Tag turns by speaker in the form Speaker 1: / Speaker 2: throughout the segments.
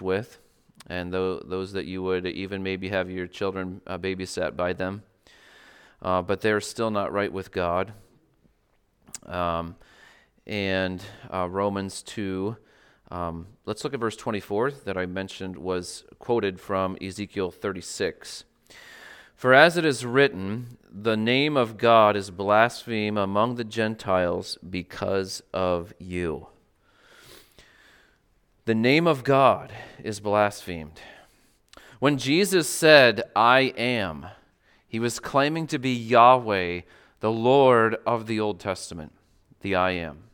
Speaker 1: with, and th- those that you would even maybe have your children uh, babysat by them. Uh, but they're still not right with God. Um, and uh, Romans 2. Um, let's look at verse 24 that I mentioned was quoted from Ezekiel 36. For as it is written, the name of God is blasphemed among the Gentiles because of you. The name of God is blasphemed. When Jesus said, I am, he was claiming to be Yahweh, the Lord of the Old Testament, the I am.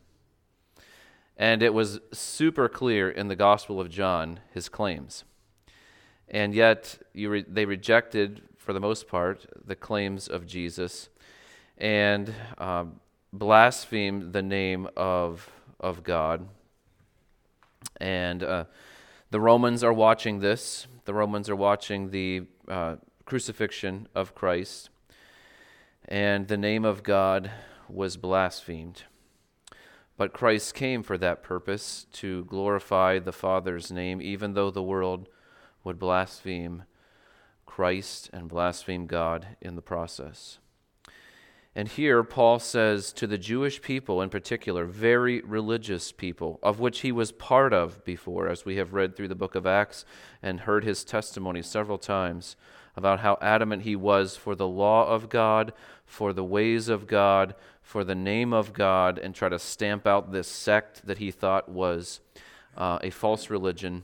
Speaker 1: And it was super clear in the Gospel of John, his claims. And yet, re- they rejected, for the most part, the claims of Jesus and um, blasphemed the name of, of God. And uh, the Romans are watching this. The Romans are watching the uh, crucifixion of Christ. And the name of God was blasphemed. But Christ came for that purpose, to glorify the Father's name, even though the world would blaspheme Christ and blaspheme God in the process. And here, Paul says to the Jewish people in particular, very religious people, of which he was part of before, as we have read through the book of Acts and heard his testimony several times about how adamant he was for the law of God, for the ways of God, for the name of God and try to stamp out this sect that he thought was uh, a false religion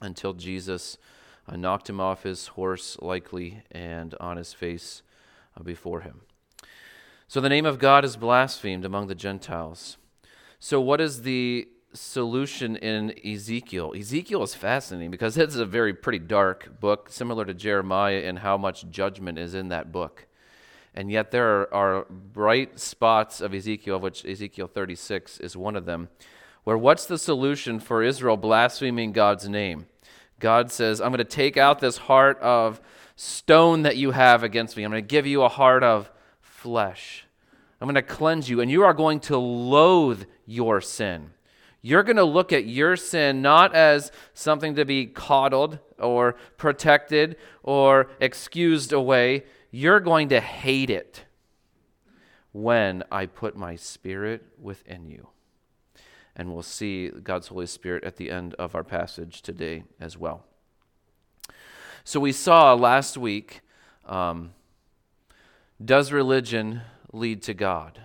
Speaker 1: until Jesus uh, knocked him off his horse, likely, and on his face uh, before him. So the name of God is blasphemed among the Gentiles. So, what is the solution in Ezekiel? Ezekiel is fascinating because it's a very pretty dark book, similar to Jeremiah, in how much judgment is in that book. And yet there are, are bright spots of Ezekiel, of which Ezekiel 36 is one of them, where what's the solution for Israel blaspheming God's name? God says, I'm going to take out this heart of stone that you have against me. I'm going to give you a heart of flesh. I'm going to cleanse you, and you are going to loathe your sin. You're going to look at your sin not as something to be coddled or protected or excused away you're going to hate it when I put my spirit within you. And we'll see God's Holy Spirit at the end of our passage today as well. So we saw last week um, does religion lead to God?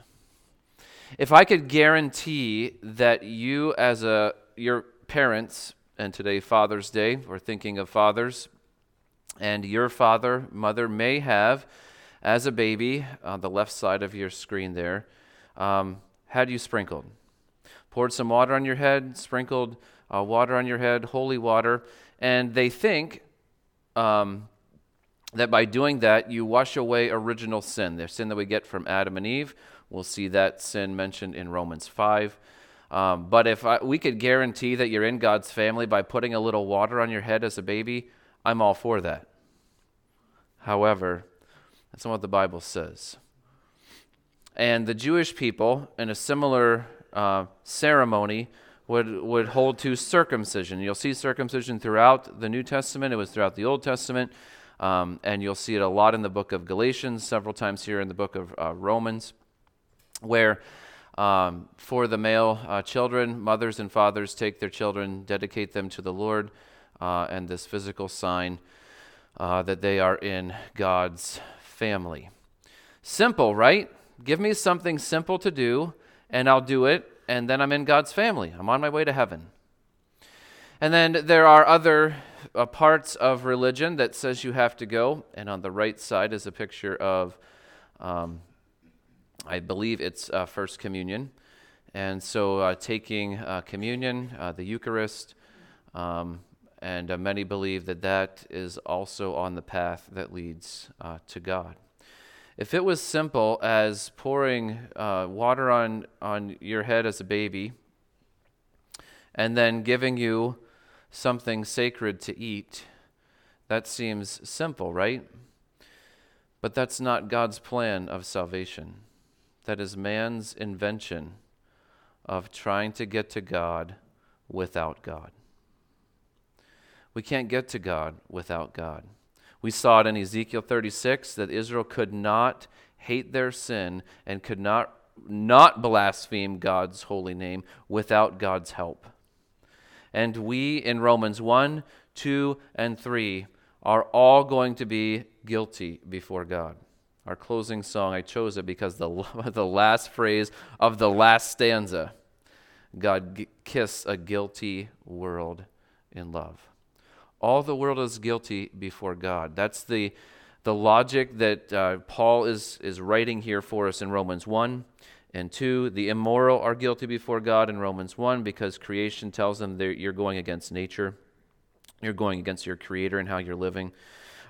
Speaker 1: If I could guarantee that you, as a your parents, and today Father's Day, we're thinking of fathers, and your father, mother may have, as a baby, on the left side of your screen there, um, had you sprinkled. Poured some water on your head, sprinkled uh, water on your head, holy water, and they think um, that by doing that, you wash away original sin, the sin that we get from Adam and Eve. We'll see that sin mentioned in Romans 5. Um, but if I, we could guarantee that you're in God's family by putting a little water on your head as a baby, I'm all for that. However, that's not what the Bible says. And the Jewish people, in a similar uh, ceremony, would, would hold to circumcision. You'll see circumcision throughout the New Testament, it was throughout the Old Testament. Um, and you'll see it a lot in the book of Galatians, several times here in the book of uh, Romans, where um, for the male uh, children, mothers and fathers take their children, dedicate them to the Lord, uh, and this physical sign uh, that they are in God's family. Simple, right? Give me something simple to do, and I'll do it, and then I'm in God's family. I'm on my way to heaven. And then there are other uh, parts of religion that says you have to go, and on the right side is a picture of, um, I believe it's uh, First Communion. And so uh, taking uh, communion, uh, the Eucharist, um, and uh, many believe that that is also on the path that leads to God. If it was simple as pouring water on, on your head as a baby and then giving you something sacred to eat, that seems simple, right? But that's not God's plan of salvation. That is man's invention of trying to get to God without God. We can't get to God without God. We saw it in Ezekiel 36 that Israel could not hate their sin and could not not blaspheme God's holy name without God's help. And we in Romans 1, 2, and 3 are all going to be guilty before God. Our closing song, I chose it because the, the last phrase of the last stanza God g- kiss a guilty world in love. All the world is guilty before God. That's the, the logic that uh, Paul is, is writing here for us in Romans 1 and 2. The immoral are guilty before God in Romans 1 because creation tells them that you're going against nature, you're going against your creator and how you're living.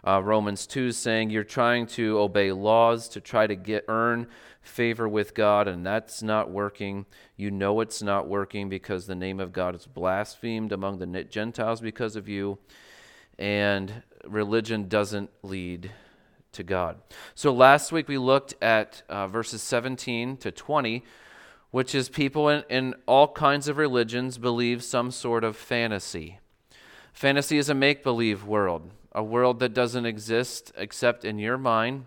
Speaker 1: Uh, Romans 2 is saying you're trying to obey laws to try to get earn favor with God, and that's not working. You know it's not working because the name of God is blasphemed among the Gentiles because of you, and religion doesn't lead to God. So last week we looked at uh, verses 17 to 20, which is people in, in all kinds of religions believe some sort of fantasy. Fantasy is a make believe world, a world that doesn't exist except in your mind,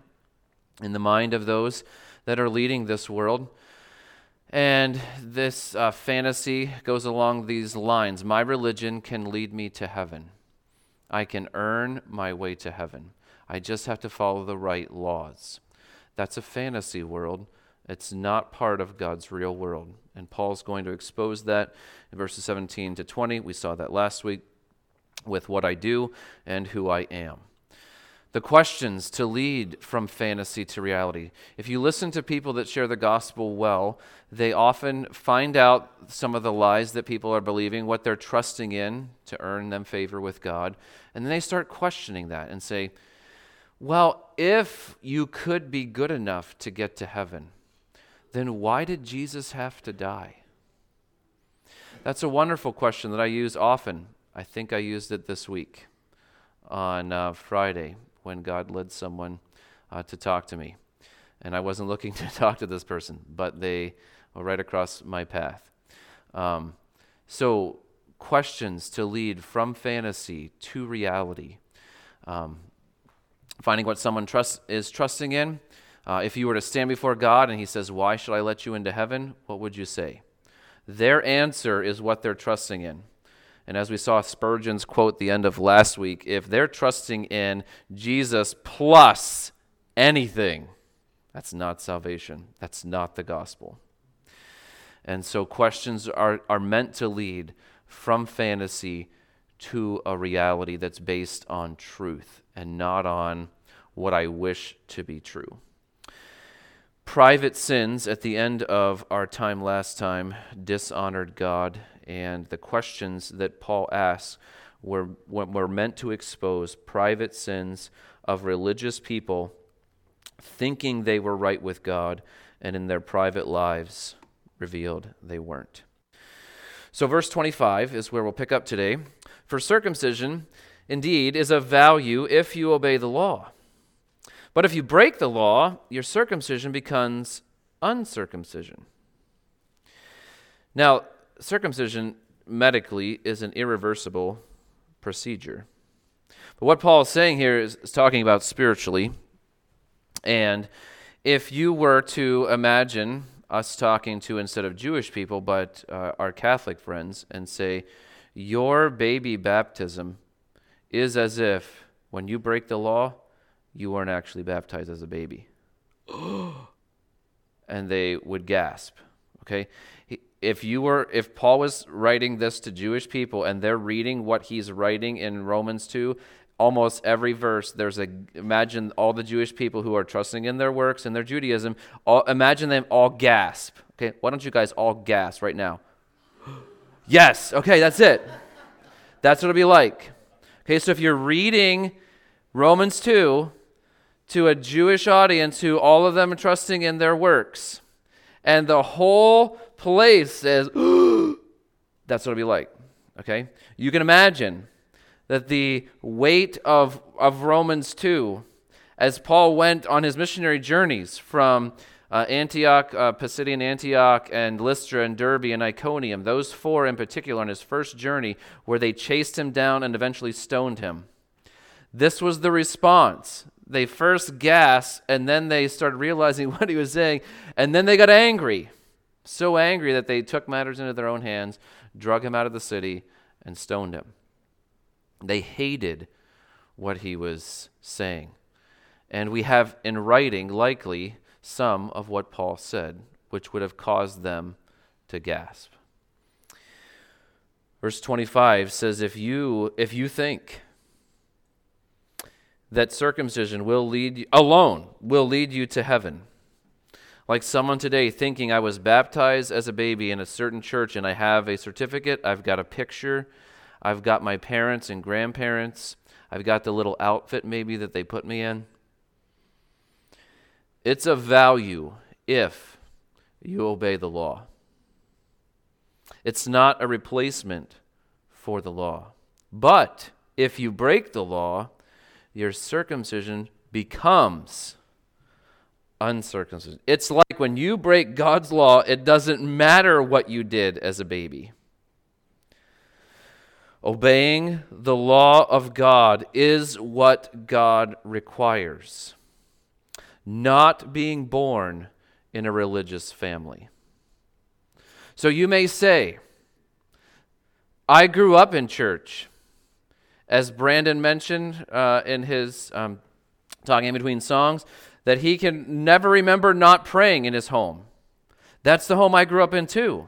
Speaker 1: in the mind of those that are leading this world. And this uh, fantasy goes along these lines My religion can lead me to heaven. I can earn my way to heaven. I just have to follow the right laws. That's a fantasy world. It's not part of God's real world. And Paul's going to expose that in verses 17 to 20. We saw that last week with what I do and who I am the questions to lead from fantasy to reality. If you listen to people that share the gospel well, they often find out some of the lies that people are believing, what they're trusting in to earn them favor with God, and then they start questioning that and say, well, if you could be good enough to get to heaven, then why did Jesus have to die? That's a wonderful question that I use often. I think I used it this week on uh, Friday when God led someone uh, to talk to me. And I wasn't looking to talk to this person, but they were right across my path. Um, so, questions to lead from fantasy to reality. Um, finding what someone trust, is trusting in. Uh, if you were to stand before God and He says, Why should I let you into heaven? What would you say? Their answer is what they're trusting in. And as we saw Spurgeon's quote the end of last week, if they're trusting in Jesus plus anything, that's not salvation. That's not the gospel. And so questions are, are meant to lead from fantasy to a reality that's based on truth and not on what I wish to be true. Private sins at the end of our time last time dishonored God and the questions that Paul asks were, were meant to expose private sins of religious people thinking they were right with God, and in their private lives revealed they weren't. So, verse 25 is where we'll pick up today. For circumcision, indeed, is of value if you obey the law. But if you break the law, your circumcision becomes uncircumcision. Now, circumcision medically is an irreversible procedure. But what Paul is saying here is, is talking about spiritually. And if you were to imagine us talking to, instead of Jewish people, but uh, our Catholic friends, and say, Your baby baptism is as if when you break the law, you weren't actually baptized as a baby. and they would gasp. Okay? if you were if Paul was writing this to Jewish people and they're reading what he's writing in Romans 2, almost every verse there's a imagine all the Jewish people who are trusting in their works and their Judaism, all, imagine them all gasp. Okay, why don't you guys all gasp right now? Yes, okay, that's it. That's what it'll be like. Okay, so if you're reading Romans 2 to a Jewish audience who all of them are trusting in their works, and the whole place says, that's what it'll be like. Okay? You can imagine that the weight of, of Romans 2, as Paul went on his missionary journeys from uh, Antioch, uh, Pisidian Antioch, and Lystra and Derbe and Iconium, those four in particular on his first journey, where they chased him down and eventually stoned him. This was the response. They first gasped, and then they started realizing what he was saying, and then they got angry. So angry that they took matters into their own hands, drug him out of the city, and stoned him. They hated what he was saying. And we have in writing, likely, some of what Paul said, which would have caused them to gasp. Verse 25 says, If you, if you think that circumcision will lead you, alone will lead you to heaven, like someone today thinking I was baptized as a baby in a certain church and I have a certificate, I've got a picture, I've got my parents and grandparents, I've got the little outfit maybe that they put me in. It's of value if you obey the law. It's not a replacement for the law. But if you break the law, your circumcision becomes uncircumcision. It's like when you break God's law, it doesn't matter what you did as a baby. Obeying the law of God is what God requires not being born in a religious family. So you may say, I grew up in church. As Brandon mentioned uh, in his um, talking in between songs, that he can never remember not praying in his home. That's the home I grew up in too.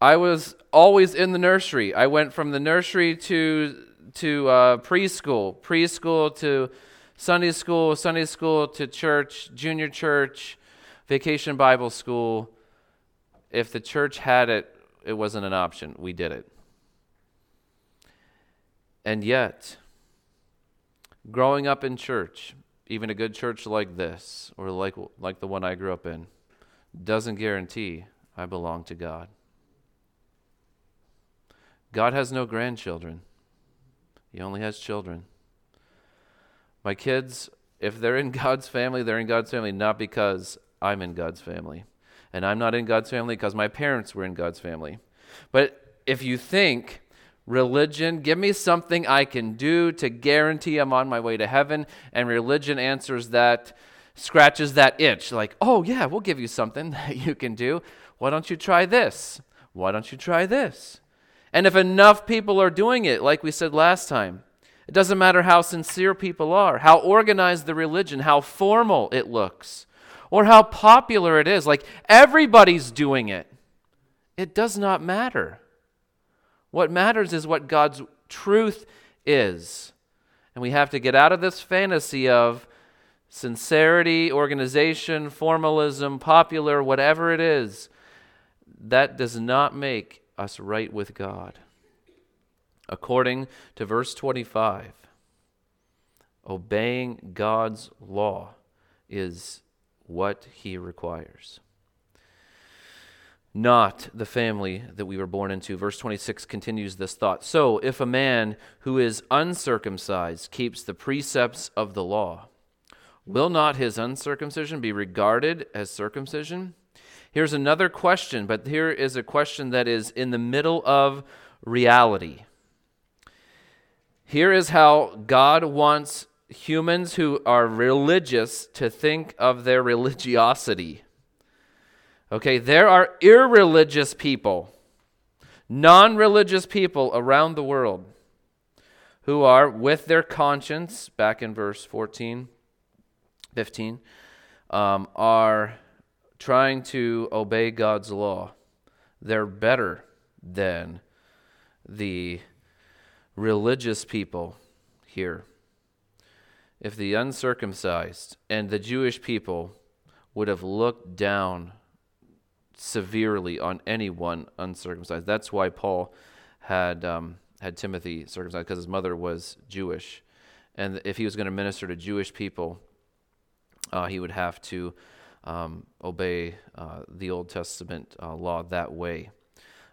Speaker 1: I was always in the nursery. I went from the nursery to to uh, preschool, preschool to Sunday school, Sunday school to church, junior church, vacation Bible school. If the church had it, it wasn't an option. We did it. And yet, growing up in church, even a good church like this, or like, like the one I grew up in, doesn't guarantee I belong to God. God has no grandchildren, He only has children. My kids, if they're in God's family, they're in God's family not because I'm in God's family. And I'm not in God's family because my parents were in God's family. But if you think religion, give me something I can do to guarantee I'm on my way to heaven, and religion answers that, scratches that itch, like, oh, yeah, we'll give you something that you can do. Why don't you try this? Why don't you try this? And if enough people are doing it, like we said last time, it doesn't matter how sincere people are, how organized the religion, how formal it looks, or how popular it is. Like everybody's doing it. It does not matter. What matters is what God's truth is. And we have to get out of this fantasy of sincerity, organization, formalism, popular, whatever it is. That does not make us right with God according to verse 25. Obeying God's law is what he requires. Not the family that we were born into. Verse 26 continues this thought. So, if a man who is uncircumcised keeps the precepts of the law, will not his uncircumcision be regarded as circumcision? Here's another question, but here is a question that is in the middle of reality. Here is how God wants humans who are religious to think of their religiosity. Okay, there are irreligious people, non religious people around the world who are, with their conscience, back in verse 14, 15, um, are trying to obey God's law. They're better than the religious people here, if the uncircumcised and the Jewish people would have looked down severely on anyone uncircumcised, that's why Paul had um, had Timothy circumcised because his mother was Jewish, and if he was going to minister to Jewish people, uh, he would have to um, obey uh, the Old Testament uh, law that way.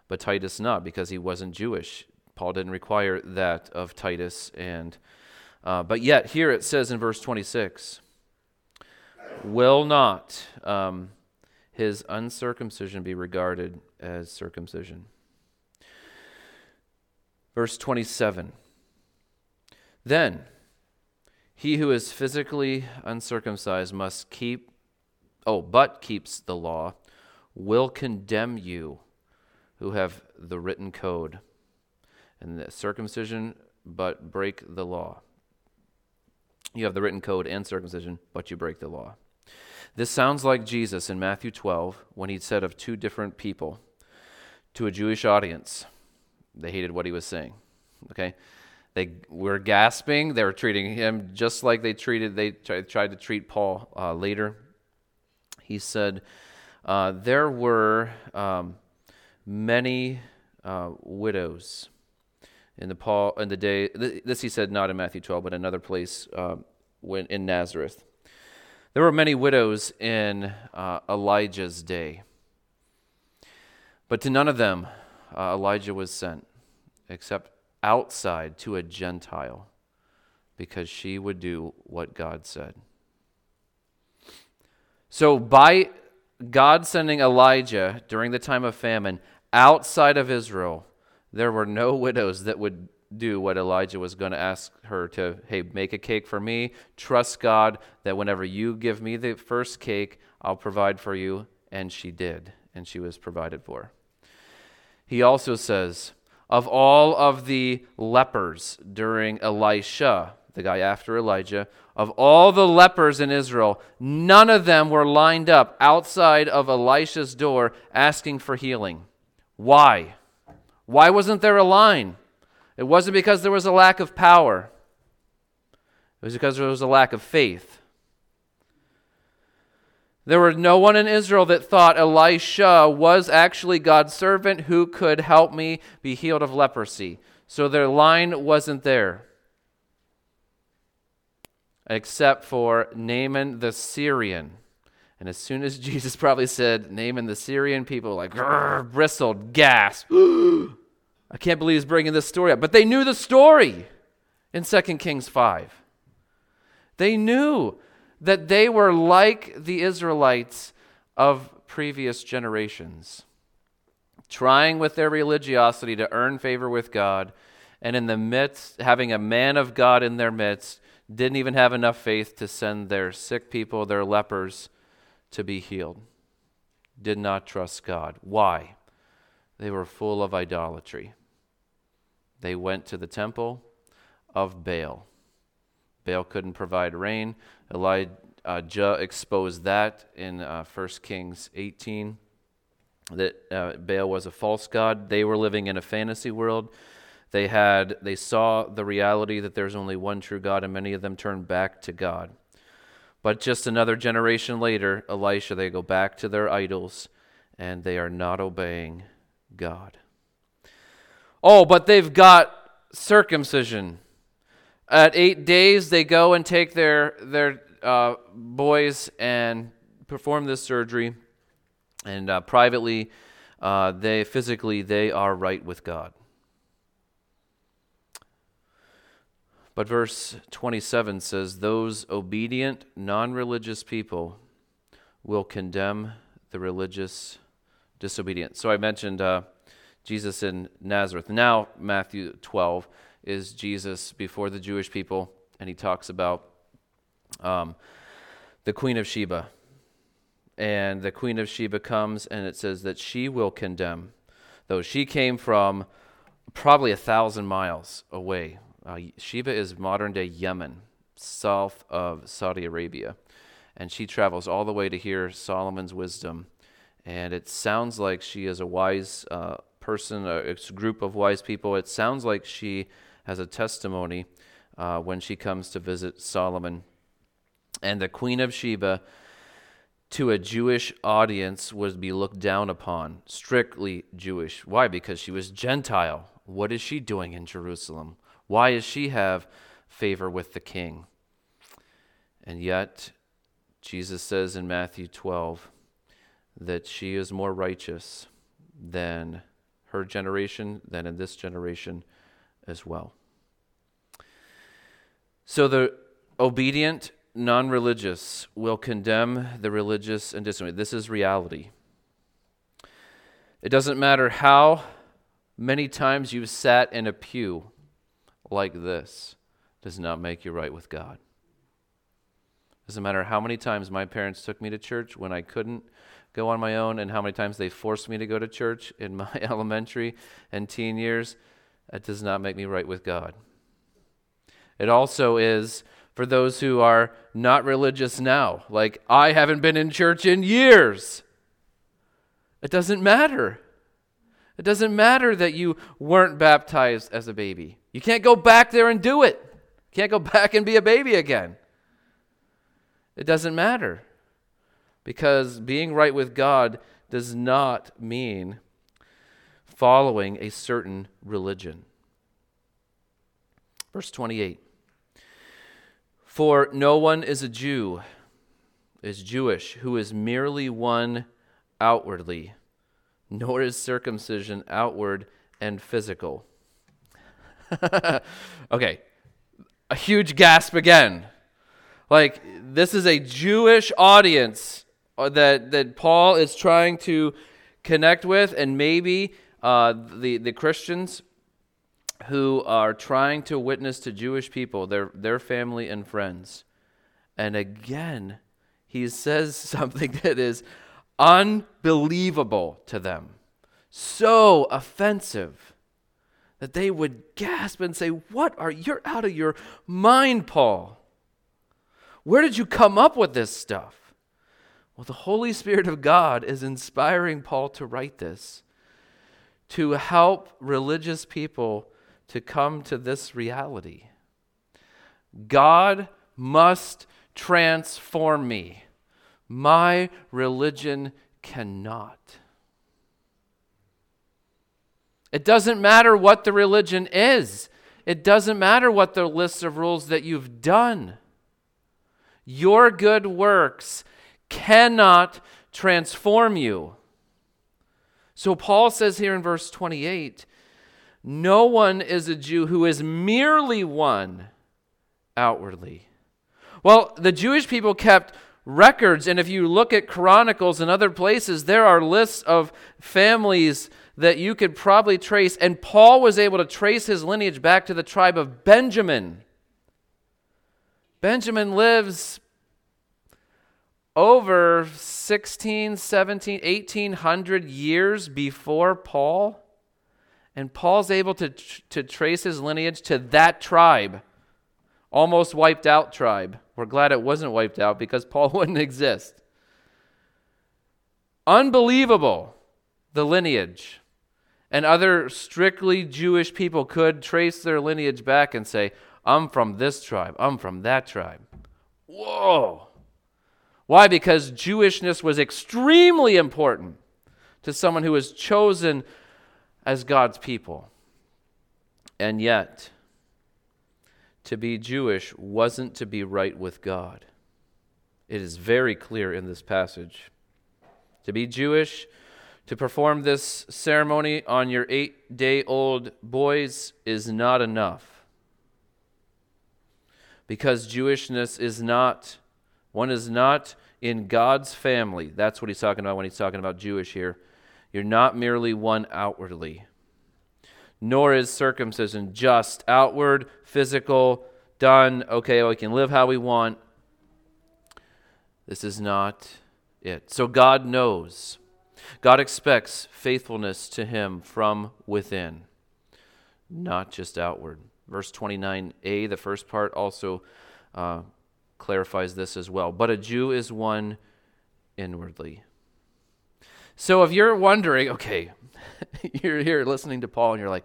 Speaker 1: But Titus not because he wasn't Jewish. Paul didn't require that of Titus. And, uh, but yet, here it says in verse 26 will not um, his uncircumcision be regarded as circumcision. Verse 27 Then he who is physically uncircumcised must keep, oh, but keeps the law, will condemn you who have the written code. And the circumcision, but break the law. You have the written code and circumcision, but you break the law. This sounds like Jesus in Matthew 12 when he said of two different people to a Jewish audience. They hated what he was saying. Okay? They were gasping. They were treating him just like they treated they tried to treat Paul uh, later. He said uh, there were um, many uh, widows in the Paul in the day. This he said not in Matthew 12, but another place uh, when in Nazareth. There were many widows in uh, Elijah's day, but to none of them uh, Elijah was sent, except outside to a Gentile, because she would do what God said. So, by God sending Elijah during the time of famine outside of Israel, there were no widows that would do what Elijah was going to ask her to, hey, make a cake for me. Trust God that whenever you give me the first cake, I'll provide for you. And she did, and she was provided for. He also says, of all of the lepers during Elisha, the guy after Elijah, of all the lepers in Israel, none of them were lined up outside of Elisha's door asking for healing. Why? Why wasn't there a line? It wasn't because there was a lack of power, it was because there was a lack of faith. There was no one in Israel that thought Elisha was actually God's servant who could help me be healed of leprosy. So their line wasn't there. Except for Naaman the Syrian. And as soon as Jesus probably said Naaman the Syrian, people like bristled, gasped. I can't believe he's bringing this story up. But they knew the story in 2 Kings 5. They knew that they were like the Israelites of previous generations, trying with their religiosity to earn favor with God, and in the midst, having a man of God in their midst, didn't even have enough faith to send their sick people, their lepers, to be healed. Did not trust God. Why? They were full of idolatry. They went to the temple of Baal. Baal couldn't provide rain. Elijah exposed that in uh, 1 Kings 18 that uh, Baal was a false god. They were living in a fantasy world. They had they saw the reality that there's only one true God and many of them turned back to God. But just another generation later, Elisha they go back to their idols and they are not obeying God. Oh, but they've got circumcision. At eight days, they go and take their, their uh, boys and perform this surgery. And uh, privately, uh, they physically, they are right with God. But verse 27 says, Those obedient, non religious people will condemn the religious disobedient. So I mentioned uh, Jesus in Nazareth. Now, Matthew 12 is Jesus before the Jewish people, and he talks about um, the Queen of Sheba. And the Queen of Sheba comes, and it says that she will condemn, though she came from probably a thousand miles away. Uh, Sheba is modern day Yemen, south of Saudi Arabia. And she travels all the way to hear Solomon's wisdom. And it sounds like she is a wise uh, person, a, a group of wise people. It sounds like she has a testimony uh, when she comes to visit Solomon. And the Queen of Sheba, to a Jewish audience, would be looked down upon, strictly Jewish. Why? Because she was Gentile. What is she doing in Jerusalem? Why does she have favor with the king? And yet, Jesus says in Matthew 12 that she is more righteous than her generation than in this generation as well. So the obedient non religious will condemn the religious and disobedient. This is reality. It doesn't matter how many times you've sat in a pew like this, does not make you right with God. Doesn't matter how many times my parents took me to church when I couldn't go on my own and how many times they forced me to go to church in my elementary and teen years, that does not make me right with God. It also is for those who are not religious now. Like, I haven't been in church in years. It doesn't matter. It doesn't matter that you weren't baptized as a baby. You can't go back there and do it. You can't go back and be a baby again. It doesn't matter. Because being right with God does not mean following a certain religion. Verse 28 For no one is a Jew, is Jewish, who is merely one outwardly, nor is circumcision outward and physical. okay, a huge gasp again. Like, this is a Jewish audience that, that Paul is trying to connect with, and maybe uh, the, the Christians who are trying to witness to Jewish people, their, their family and friends. And again, he says something that is unbelievable to them, so offensive that they would gasp and say, What are you're out of your mind, Paul? Where did you come up with this stuff? Well, the Holy Spirit of God is inspiring Paul to write this to help religious people to come to this reality. God must transform me. My religion cannot. It doesn't matter what the religion is. It doesn't matter what the list of rules that you've done. Your good works cannot transform you. So Paul says here in verse 28 no one is a Jew who is merely one outwardly. Well, the Jewish people kept records, and if you look at Chronicles and other places, there are lists of families that you could probably trace, and Paul was able to trace his lineage back to the tribe of Benjamin. Benjamin lives over 16, 17, 1800 years before Paul. And Paul's able to, to trace his lineage to that tribe, almost wiped out tribe. We're glad it wasn't wiped out because Paul wouldn't exist. Unbelievable, the lineage. And other strictly Jewish people could trace their lineage back and say, I'm from this tribe, I'm from that tribe. Whoa. Why? Because Jewishness was extremely important to someone who was chosen as God's people. And yet, to be Jewish wasn't to be right with God. It is very clear in this passage. To be Jewish, to perform this ceremony on your eight day old boys is not enough. Because Jewishness is not one is not in God's family. That's what he's talking about when he's talking about Jewish here. You're not merely one outwardly, nor is circumcision just outward, physical, done, okay, we can live how we want. This is not it. So God knows. God expects faithfulness to Him from within, not just outward. Verse 29a, the first part, also uh, clarifies this as well. But a Jew is one inwardly. So if you're wondering, okay, you're here listening to Paul and you're like,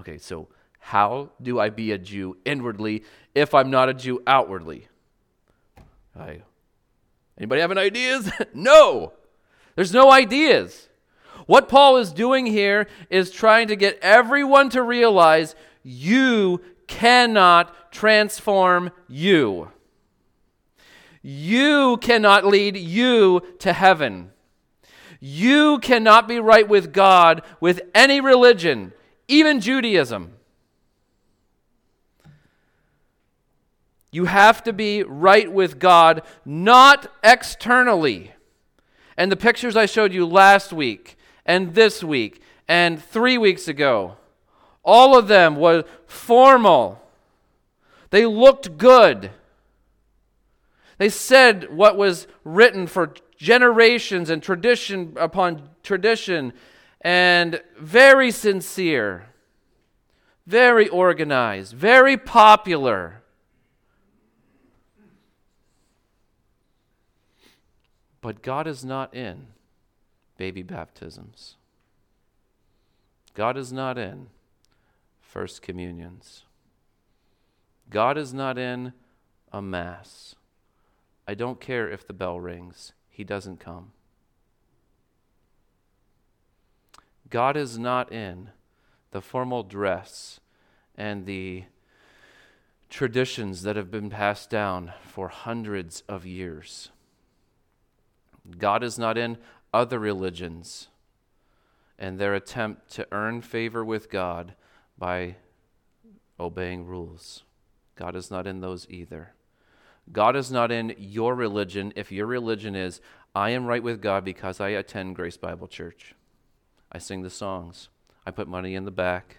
Speaker 1: okay, so how do I be a Jew inwardly if I'm not a Jew outwardly? I, anybody have any ideas? no. There's no ideas. What Paul is doing here is trying to get everyone to realize you cannot transform you. You cannot lead you to heaven. You cannot be right with God with any religion, even Judaism. You have to be right with God, not externally. And the pictures I showed you last week, and this week, and three weeks ago, all of them were formal. They looked good. They said what was written for generations and tradition upon tradition, and very sincere, very organized, very popular. But God is not in baby baptisms. God is not in first communions. God is not in a mass. I don't care if the bell rings, he doesn't come. God is not in the formal dress and the traditions that have been passed down for hundreds of years. God is not in other religions and their attempt to earn favor with God by obeying rules. God is not in those either. God is not in your religion if your religion is, I am right with God because I attend Grace Bible Church. I sing the songs. I put money in the back.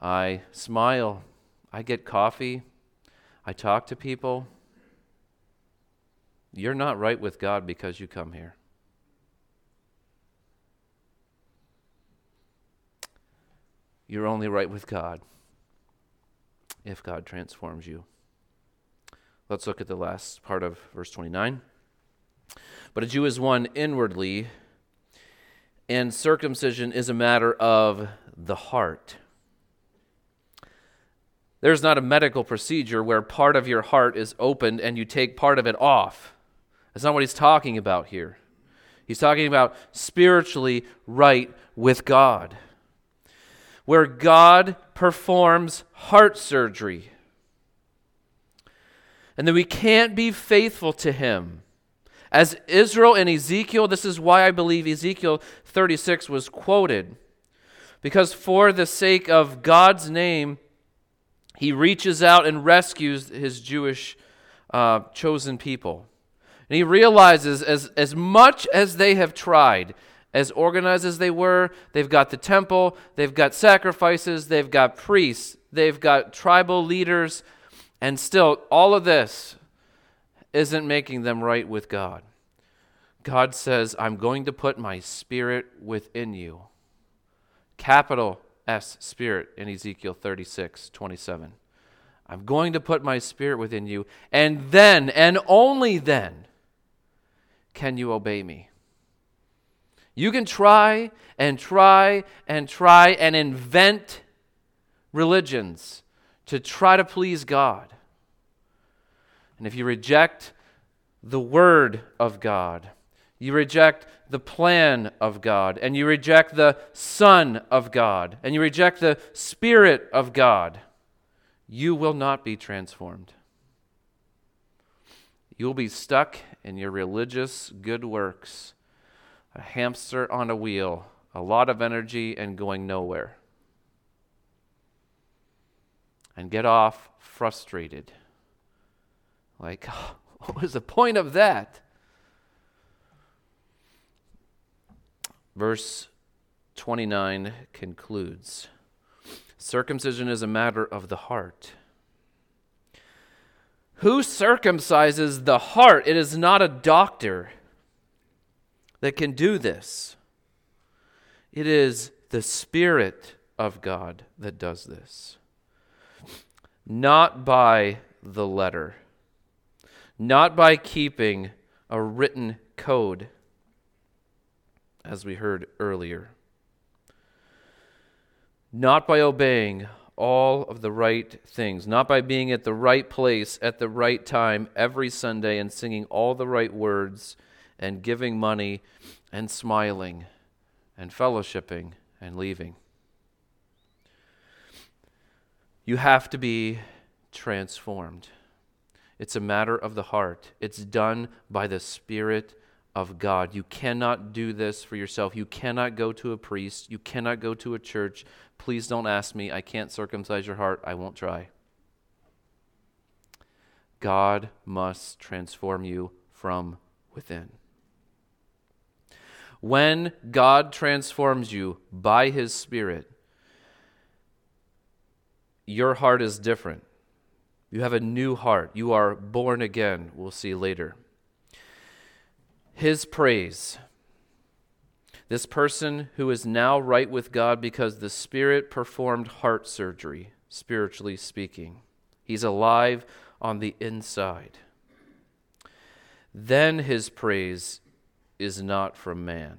Speaker 1: I smile. I get coffee. I talk to people. You're not right with God because you come here. You're only right with God if God transforms you. Let's look at the last part of verse 29. But a Jew is one inwardly, and circumcision is a matter of the heart. There's not a medical procedure where part of your heart is opened and you take part of it off. That's not what he's talking about here. He's talking about spiritually right with God where God performs heart surgery. And that we can't be faithful to Him. As Israel and Ezekiel, this is why I believe Ezekiel 36 was quoted. Because for the sake of God's name, he reaches out and rescues his Jewish uh, chosen people. And he realizes as, as much as they have tried, as organized as they were, they've got the temple, they've got sacrifices, they've got priests, they've got tribal leaders, and still, all of this isn't making them right with God. God says, I'm going to put my spirit within you. Capital S, spirit, in Ezekiel 36, 27. I'm going to put my spirit within you, and then, and only then, can you obey me. You can try and try and try and invent religions to try to please God. And if you reject the Word of God, you reject the plan of God, and you reject the Son of God, and you reject the Spirit of God, you will not be transformed. You will be stuck in your religious good works a hamster on a wheel, a lot of energy and going nowhere. And get off frustrated. Like, what was the point of that? Verse 29 concludes Circumcision is a matter of the heart. Who circumcises the heart? It is not a doctor that can do this. It is the Spirit of God that does this. Not by the letter, not by keeping a written code, as we heard earlier, not by obeying all of the right things, not by being at the right place at the right time every Sunday and singing all the right words and giving money and smiling and fellowshipping and leaving. You have to be transformed. It's a matter of the heart. It's done by the Spirit of God. You cannot do this for yourself. You cannot go to a priest. You cannot go to a church. Please don't ask me. I can't circumcise your heart. I won't try. God must transform you from within. When God transforms you by His Spirit, your heart is different. You have a new heart. You are born again. We'll see later. His praise. This person who is now right with God because the Spirit performed heart surgery, spiritually speaking. He's alive on the inside. Then his praise is not from man,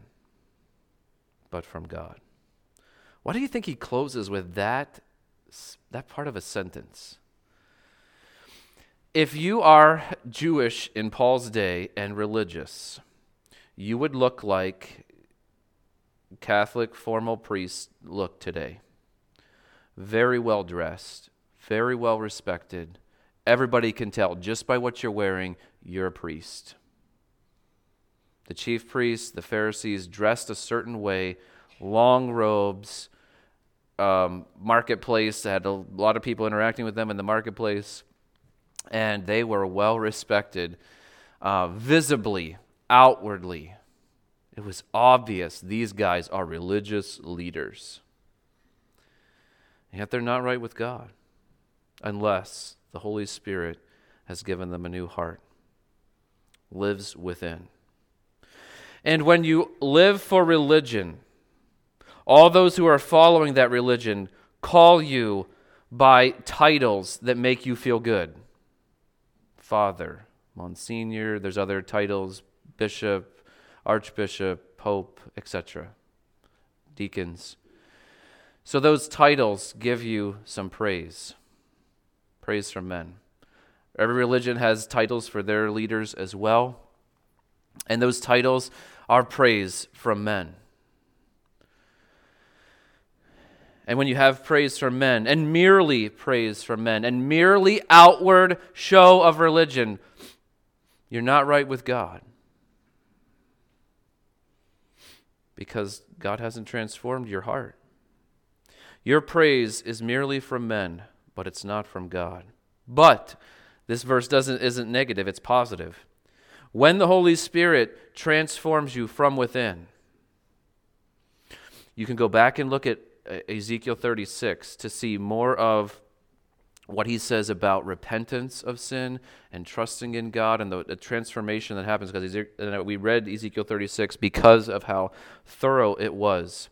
Speaker 1: but from God. Why do you think he closes with that, that part of a sentence? If you are Jewish in Paul's day and religious, you would look like Catholic formal priests look today. Very well dressed, very well respected. Everybody can tell just by what you're wearing, you're a priest. The chief priests, the Pharisees, dressed a certain way, long robes, um, marketplace, had a lot of people interacting with them in the marketplace, and they were well respected, uh, visibly, outwardly. It was obvious these guys are religious leaders. Yet they're not right with God unless the Holy Spirit has given them a new heart, lives within. And when you live for religion, all those who are following that religion call you by titles that make you feel good Father, Monsignor, there's other titles, Bishop, Archbishop, Pope, etc., deacons. So those titles give you some praise praise from men. Every religion has titles for their leaders as well, and those titles are praise from men. And when you have praise from men, and merely praise from men, and merely outward show of religion, you're not right with God. Because God hasn't transformed your heart. Your praise is merely from men but it's not from God. But this verse doesn't isn't negative, it's positive. When the Holy Spirit transforms you from within, you can go back and look at Ezekiel 36 to see more of what he says about repentance of sin and trusting in God and the, the transformation that happens. Because we read Ezekiel 36 because of how thorough it was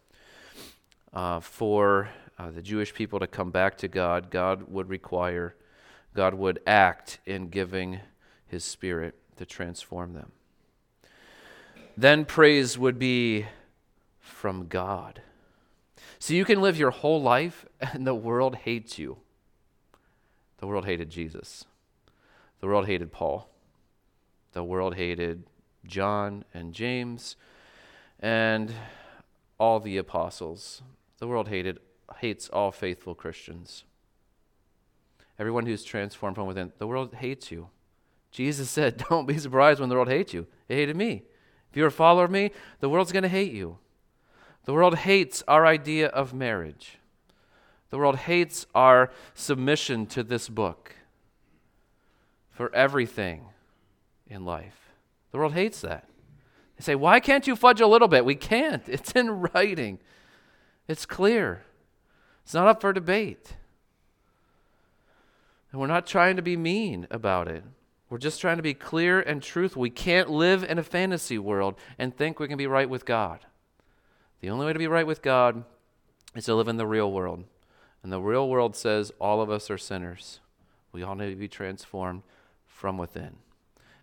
Speaker 1: uh, for uh, the Jewish people to come back to God, God would require, God would act in giving his spirit to transform them. Then praise would be from God. So you can live your whole life and the world hates you. The world hated Jesus. The world hated Paul. The world hated John and James and all the apostles. The world hated hates all faithful Christians. Everyone who's transformed from within, the world hates you. Jesus said, Don't be surprised when the world hates you. It hated me. If you're a follower of me, the world's going to hate you. The world hates our idea of marriage. The world hates our submission to this book for everything in life. The world hates that. They say, Why can't you fudge a little bit? We can't. It's in writing, it's clear. It's not up for debate. And we're not trying to be mean about it. We're just trying to be clear and truthful. We can't live in a fantasy world and think we can be right with God. The only way to be right with God is to live in the real world. And the real world says all of us are sinners. We all need to be transformed from within.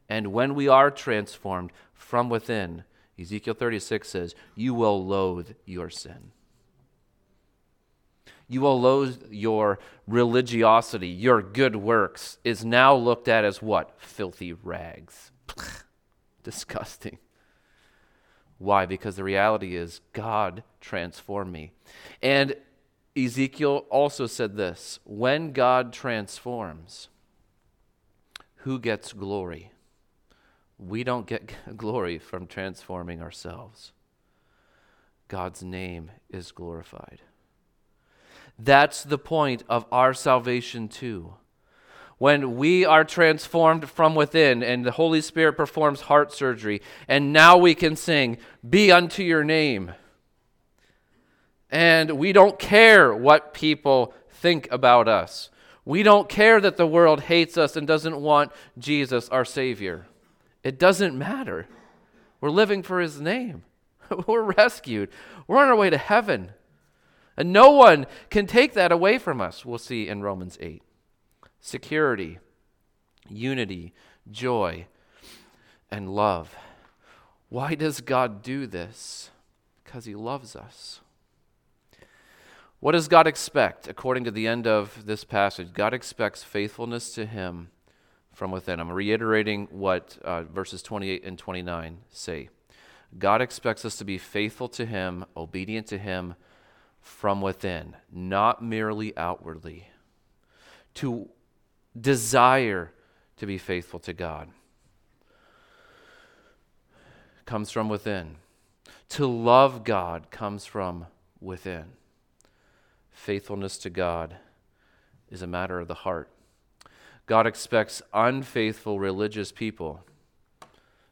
Speaker 1: And when we are transformed from within, Ezekiel 36 says, you will loathe your sin. You will loathe your religiosity, your good works is now looked at as what? Filthy rags. Disgusting. Why? Because the reality is God transformed me. And Ezekiel also said this when God transforms, who gets glory? We don't get glory from transforming ourselves. God's name is glorified. That's the point of our salvation, too. When we are transformed from within and the Holy Spirit performs heart surgery, and now we can sing, Be unto your name. And we don't care what people think about us. We don't care that the world hates us and doesn't want Jesus, our Savior. It doesn't matter. We're living for His name. We're rescued. We're on our way to heaven. And no one can take that away from us, we'll see in Romans 8 security, unity, joy, and love. Why does God do this? Because He loves us. What does God expect? According to the end of this passage, God expects faithfulness to Him from within. I'm reiterating what uh, verses 28 and 29 say. God expects us to be faithful to Him, obedient to Him from within, not merely outwardly. To desire to be faithful to God comes from within. To love God comes from within. Faithfulness to God is a matter of the heart. God expects unfaithful religious people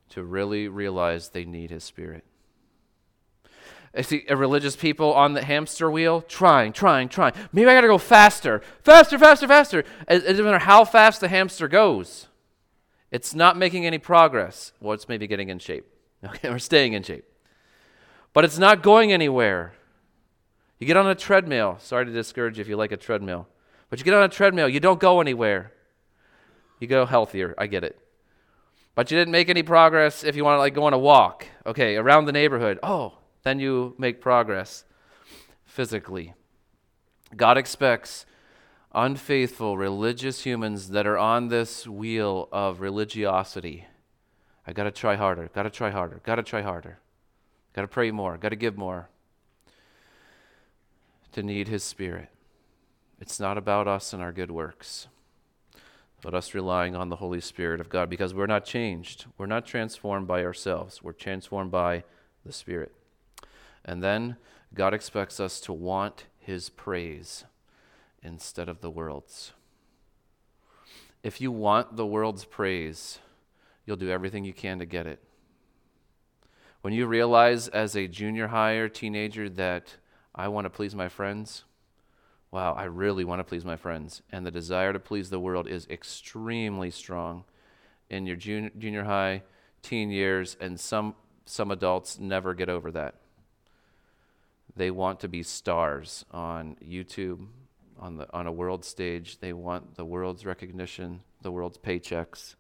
Speaker 1: to really realize they need His Spirit. I see a religious people on the hamster wheel trying, trying, trying. Maybe I got to go faster, faster, faster, faster. It, doesn't matter how fast the hamster goes. It's not making any progress. Well, it's maybe getting in shape. Okay, or staying in shape. But it's not going anywhere. You get on a treadmill. Sorry to discourage you if you like a treadmill. But you get on a treadmill, you don't go anywhere. You go healthier. I get it. But you didn't make any progress if you want to like go on a walk. Okay, around the neighborhood. Oh, then you make progress physically. God expects unfaithful religious humans that are on this wheel of religiosity. I got to try harder, got to try harder, got to try harder, got to pray more, got to give more. To need His Spirit. It's not about us and our good works, but us relying on the Holy Spirit of God because we're not changed. We're not transformed by ourselves, we're transformed by the Spirit. And then God expects us to want his praise instead of the world's. If you want the world's praise, you'll do everything you can to get it. When you realize as a junior high or teenager that I want to please my friends, wow, I really want to please my friends, and the desire to please the world is extremely strong in your junior, junior high, teen years, and some, some adults never get over that. They want to be stars on YouTube, on, the, on a world stage. They want the world's recognition, the world's paychecks.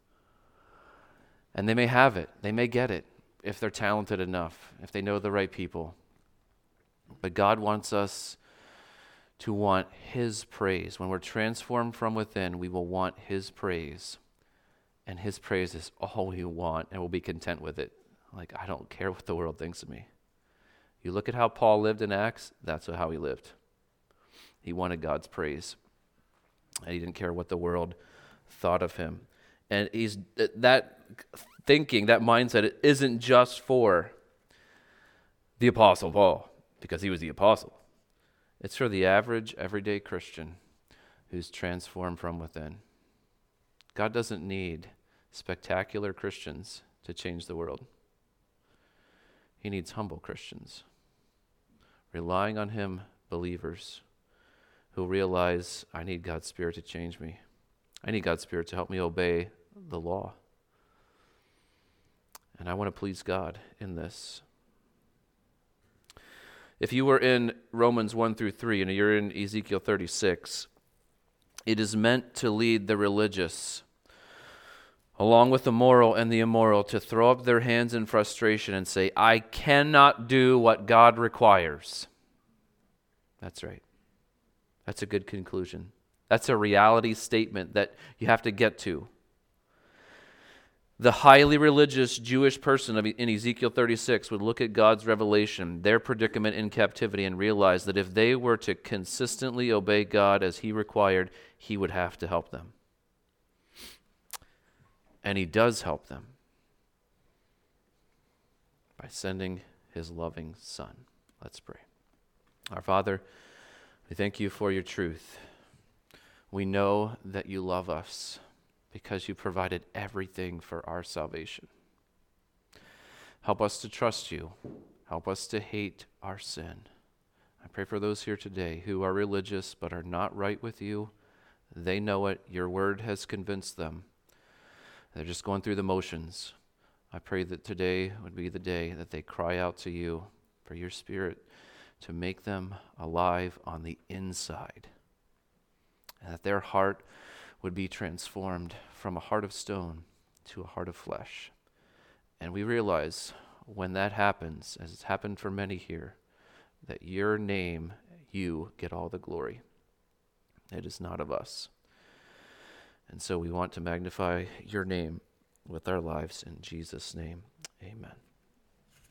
Speaker 1: And they may have it, they may get it if they're talented enough, if they know the right people. But God wants us to want His praise. When we're transformed from within, we will want His praise. And His praise is all we want, and we'll be content with it. Like, I don't care what the world thinks of me. You look at how Paul lived in Acts, that's how he lived. He wanted God's praise. And he didn't care what the world thought of him. And he's that thinking, that mindset isn't just for the apostle Paul because he was the apostle. It's for the average everyday Christian who's transformed from within. God doesn't need spectacular Christians to change the world. He needs humble Christians relying on Him, believers who realize I need God's Spirit to change me. I need God's Spirit to help me obey the law. And I want to please God in this. If you were in Romans 1 through 3 and you're in Ezekiel 36, it is meant to lead the religious along with the moral and the immoral, to throw up their hands in frustration and say, I cannot do what God requires. That's right. That's a good conclusion. That's a reality statement that you have to get to. The highly religious Jewish person in Ezekiel 36 would look at God's revelation, their predicament in captivity, and realize that if they were to consistently obey God as He required, He would have to help them and He does help them by sending His loving Son. Let's pray. Our Father, we thank you for your truth. We know that you love us because you provided everything for our salvation. Help us to trust you. Help us to hate our sin. I pray for those here today who are religious but are not right with you. They know it. Your word has convinced them. They're just going through the motions. I pray that today would be the day that they cry out to you for your spirit to make them alive on the inside, and that their heart would be transformed from a heart of stone to a heart of flesh. And we realize when that happens, as it's happened for many here, that your name, you get all the glory. It is not of us. And so we want to magnify your name with our lives in Jesus' name. Amen.